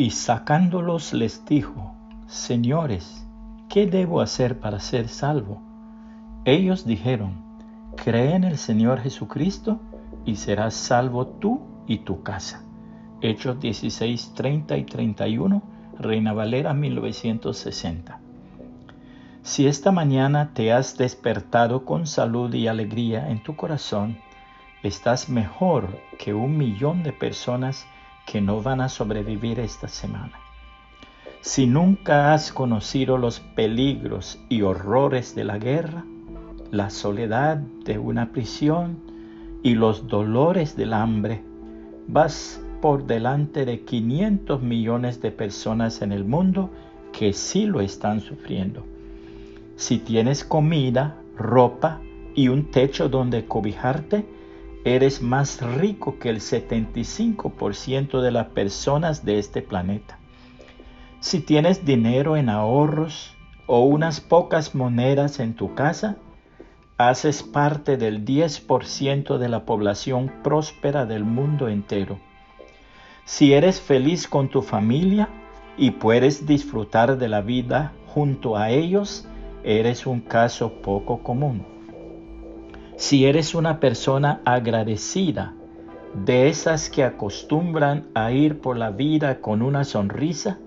Y sacándolos les dijo, Señores, ¿qué debo hacer para ser salvo? Ellos dijeron, Cree en el Señor Jesucristo y serás salvo tú y tu casa. Hechos 16, 30 y 31, Reina Valera 1960. Si esta mañana te has despertado con salud y alegría en tu corazón, estás mejor que un millón de personas que no van a sobrevivir esta semana. Si nunca has conocido los peligros y horrores de la guerra, la soledad de una prisión y los dolores del hambre, vas por delante de 500 millones de personas en el mundo que sí lo están sufriendo. Si tienes comida, ropa y un techo donde cobijarte, eres más rico que el 75% de las personas de este planeta. Si tienes dinero en ahorros o unas pocas monedas en tu casa, haces parte del 10% de la población próspera del mundo entero. Si eres feliz con tu familia y puedes disfrutar de la vida junto a ellos, eres un caso poco común. Si eres una persona agradecida, de esas que acostumbran a ir por la vida con una sonrisa,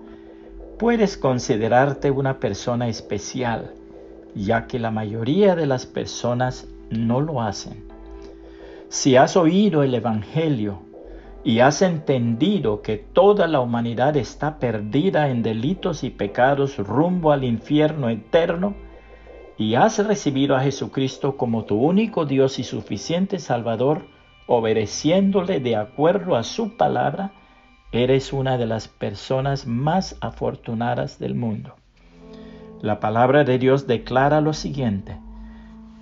puedes considerarte una persona especial, ya que la mayoría de las personas no lo hacen. Si has oído el Evangelio y has entendido que toda la humanidad está perdida en delitos y pecados rumbo al infierno eterno, y has recibido a Jesucristo como tu único Dios y suficiente Salvador, obedeciéndole de acuerdo a su palabra, eres una de las personas más afortunadas del mundo. La palabra de Dios declara lo siguiente,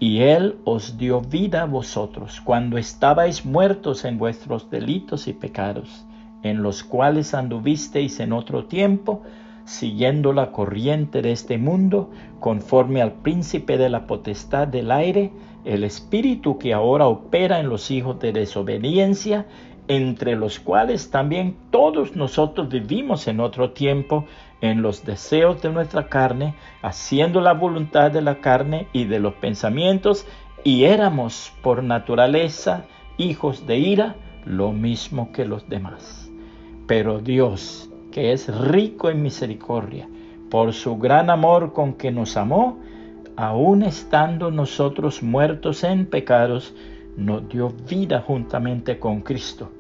y Él os dio vida a vosotros cuando estabais muertos en vuestros delitos y pecados, en los cuales anduvisteis en otro tiempo, siguiendo la corriente de este mundo, conforme al príncipe de la potestad del aire, el espíritu que ahora opera en los hijos de desobediencia, entre los cuales también todos nosotros vivimos en otro tiempo en los deseos de nuestra carne, haciendo la voluntad de la carne y de los pensamientos, y éramos por naturaleza hijos de ira, lo mismo que los demás. Pero Dios, que es rico en misericordia, por su gran amor con que nos amó, aun estando nosotros muertos en pecados, nos dio vida juntamente con Cristo.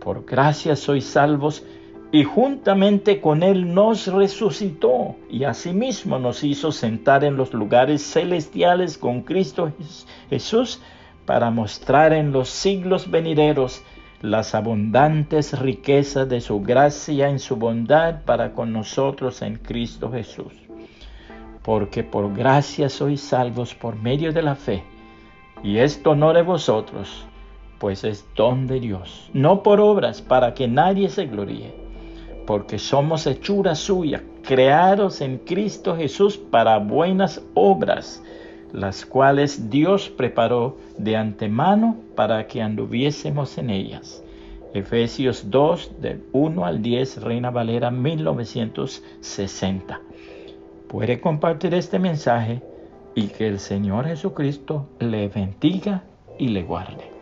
Por gracia sois salvos y juntamente con Él nos resucitó y asimismo nos hizo sentar en los lugares celestiales con Cristo Jesús para mostrar en los siglos venideros las abundantes riquezas de su gracia en su bondad para con nosotros en Cristo Jesús. Porque por gracia sois salvos por medio de la fe, y esto no de vosotros, pues es don de Dios, no por obras para que nadie se gloríe, porque somos hechura suya, creados en Cristo Jesús para buenas obras, las cuales Dios preparó de antemano para que anduviésemos en ellas. Efesios 2, del 1 al 10, Reina Valera 1960. Puede compartir este mensaje y que el Señor Jesucristo le bendiga y le guarde.